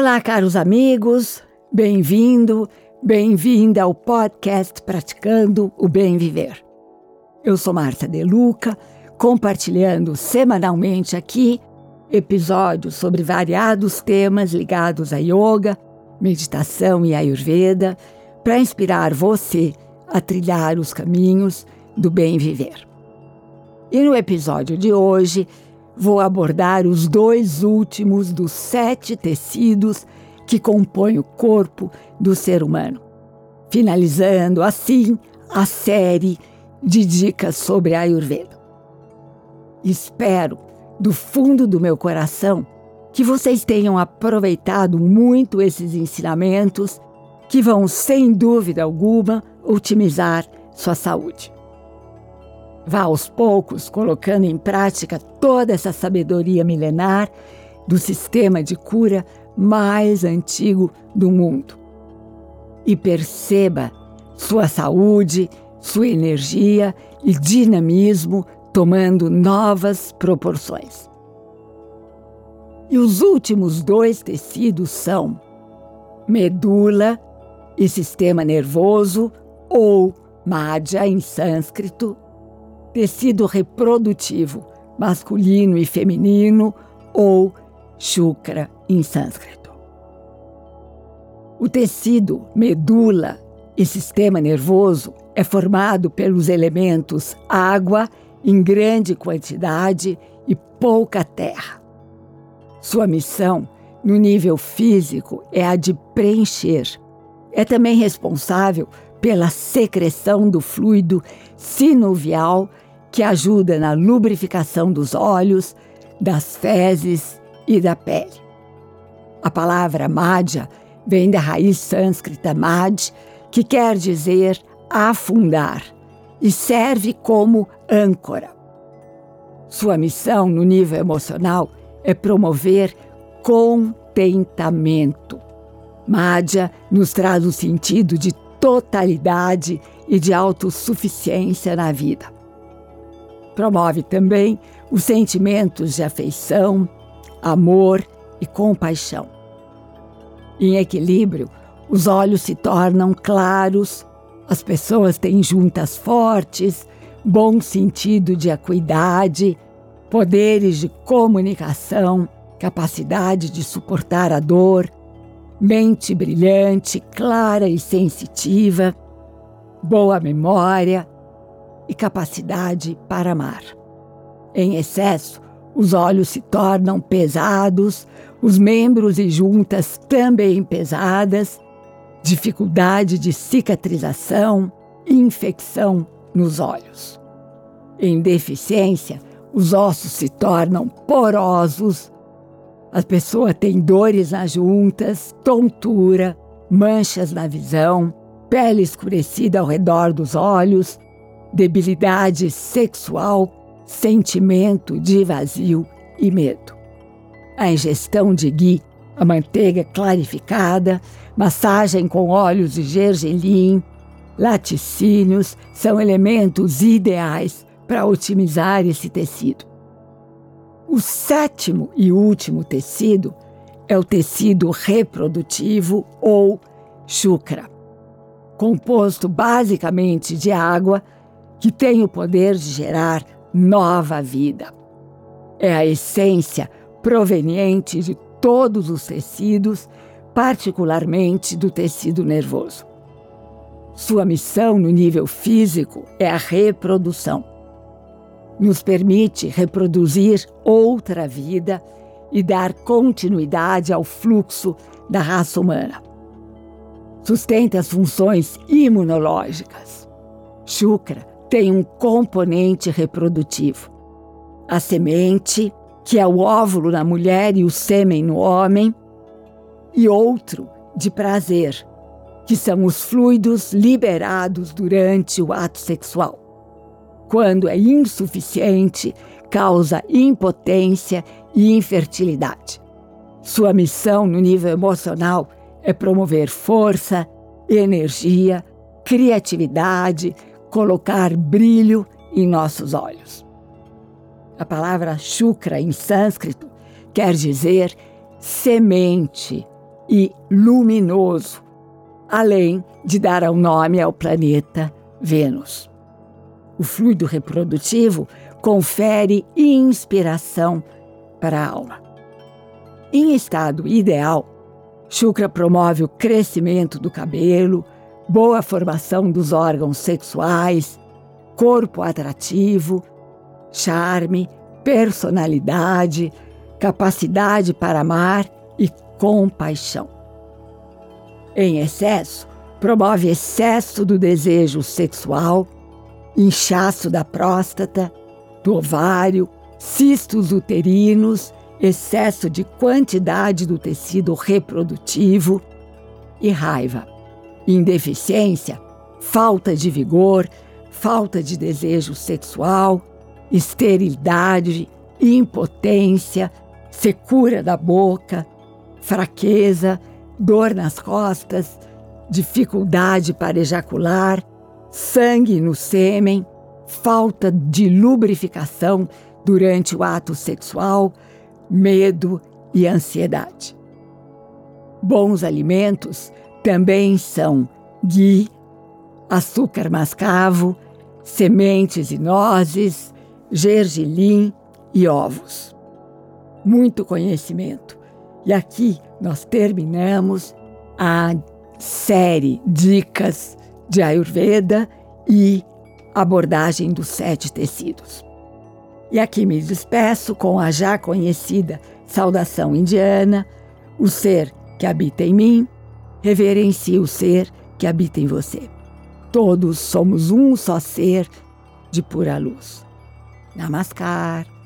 Olá, caros amigos, bem-vindo, bem-vinda ao podcast Praticando o Bem Viver. Eu sou Marta Deluca, compartilhando semanalmente aqui episódios sobre variados temas ligados a yoga, meditação e ayurveda, para inspirar você a trilhar os caminhos do bem viver. E no episódio de hoje, vou abordar os dois últimos dos sete tecidos que compõem o corpo do ser humano, finalizando assim a série de dicas sobre Ayurveda. Espero, do fundo do meu coração, que vocês tenham aproveitado muito esses ensinamentos que vão, sem dúvida alguma, otimizar sua saúde. Vá aos poucos colocando em prática toda essa sabedoria milenar do sistema de cura mais antigo do mundo. E perceba sua saúde, sua energia e dinamismo tomando novas proporções. E os últimos dois tecidos são medula e sistema nervoso, ou madhya em sânscrito, tecido reprodutivo masculino e feminino ou chukra em sânscrito. O tecido medula e sistema nervoso é formado pelos elementos água em grande quantidade e pouca terra. Sua missão no nível físico é a de preencher. É também responsável pela secreção do fluido sinovial que ajuda na lubrificação dos olhos, das fezes e da pele. A palavra madhya vem da raiz sânscrita mad, que quer dizer afundar, e serve como âncora. Sua missão no nível emocional é promover contentamento. Madhya nos traz o sentido de totalidade e de autossuficiência na vida. Promove também os sentimentos de afeição, amor e compaixão. Em equilíbrio, os olhos se tornam claros, as pessoas têm juntas fortes, bom sentido de acuidade, poderes de comunicação, capacidade de suportar a dor, mente brilhante, clara e sensitiva, boa memória e capacidade para amar. Em excesso, os olhos se tornam pesados, os membros e juntas também pesadas, dificuldade de cicatrização, infecção nos olhos. Em deficiência, os ossos se tornam porosos, a pessoa tem dores nas juntas, tontura, manchas na visão, pele escurecida ao redor dos olhos, debilidade sexual, sentimento de vazio e medo. A ingestão de ghee, a manteiga clarificada, massagem com óleos de gergelim, laticínios são elementos ideais para otimizar esse tecido. O sétimo e último tecido é o tecido reprodutivo ou chukra, composto basicamente de água que tem o poder de gerar nova vida. É a essência proveniente de todos os tecidos, particularmente do tecido nervoso. Sua missão no nível físico é a reprodução nos permite reproduzir outra vida e dar continuidade ao fluxo da raça humana. Sustenta as funções imunológicas. Shukra tem um componente reprodutivo. A semente, que é o óvulo na mulher e o sêmen no homem, e outro de prazer, que são os fluidos liberados durante o ato sexual quando é insuficiente, causa impotência e infertilidade. Sua missão no nível emocional é promover força, energia, criatividade, colocar brilho em nossos olhos. A palavra chukra em sânscrito quer dizer semente e luminoso, além de dar o nome ao planeta Vênus. O fluido reprodutivo confere inspiração para a alma. Em estado ideal, Shukra promove o crescimento do cabelo, boa formação dos órgãos sexuais, corpo atrativo, charme, personalidade, capacidade para amar e compaixão. Em excesso, promove excesso do desejo sexual, inchaço da próstata, do ovário, cistos uterinos, excesso de quantidade do tecido reprodutivo e raiva. Indeficiência, falta de vigor, falta de desejo sexual, esterilidade, impotência, secura da boca, fraqueza, dor nas costas, dificuldade para ejacular, sangue no sêmen, falta de lubrificação durante o ato sexual, medo e ansiedade. Bons alimentos também são ghee, açúcar mascavo, sementes e nozes, gergelim e ovos. Muito conhecimento. E aqui nós terminamos a série Dicas de Ayurveda e abordagem dos sete tecidos. E aqui me despeço com a já conhecida saudação indiana: o ser que habita em mim, reverencie o ser que habita em você. Todos somos um só ser de pura luz. Namaskar.